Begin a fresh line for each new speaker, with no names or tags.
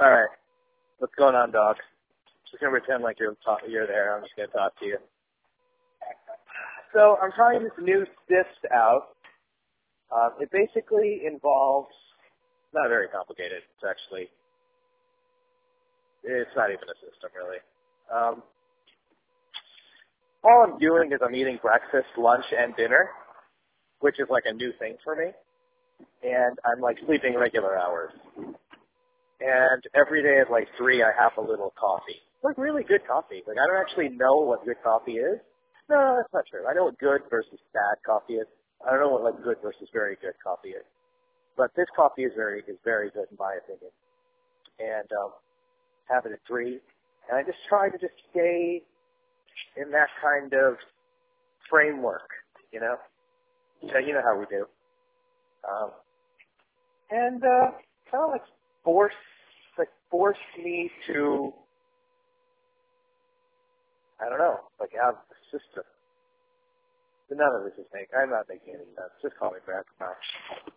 All right. What's going on, Doc? Just gonna pretend like you're talk- you're there. I'm just gonna talk to you. So I'm trying this new cyst out. Um, it basically involves not very complicated. It's actually it's not even a system really. Um, all I'm doing is I'm eating breakfast, lunch, and dinner, which is like a new thing for me. And I'm like sleeping regular hours. And every day at like three, I have a little coffee. Like really good coffee. Like I don't actually know what good coffee is. No, that's not true. I know what good versus bad coffee is. I don't know what like good versus very good coffee is. But this coffee is very is very good in my opinion. And um, have it at three. And I just try to just stay in that kind of framework, you know. So you know how we do. Um, and uh, kind of like force like forced me to I don't know, like have a system. But none of this is making I'm not making any sense. Just call me back. Bye.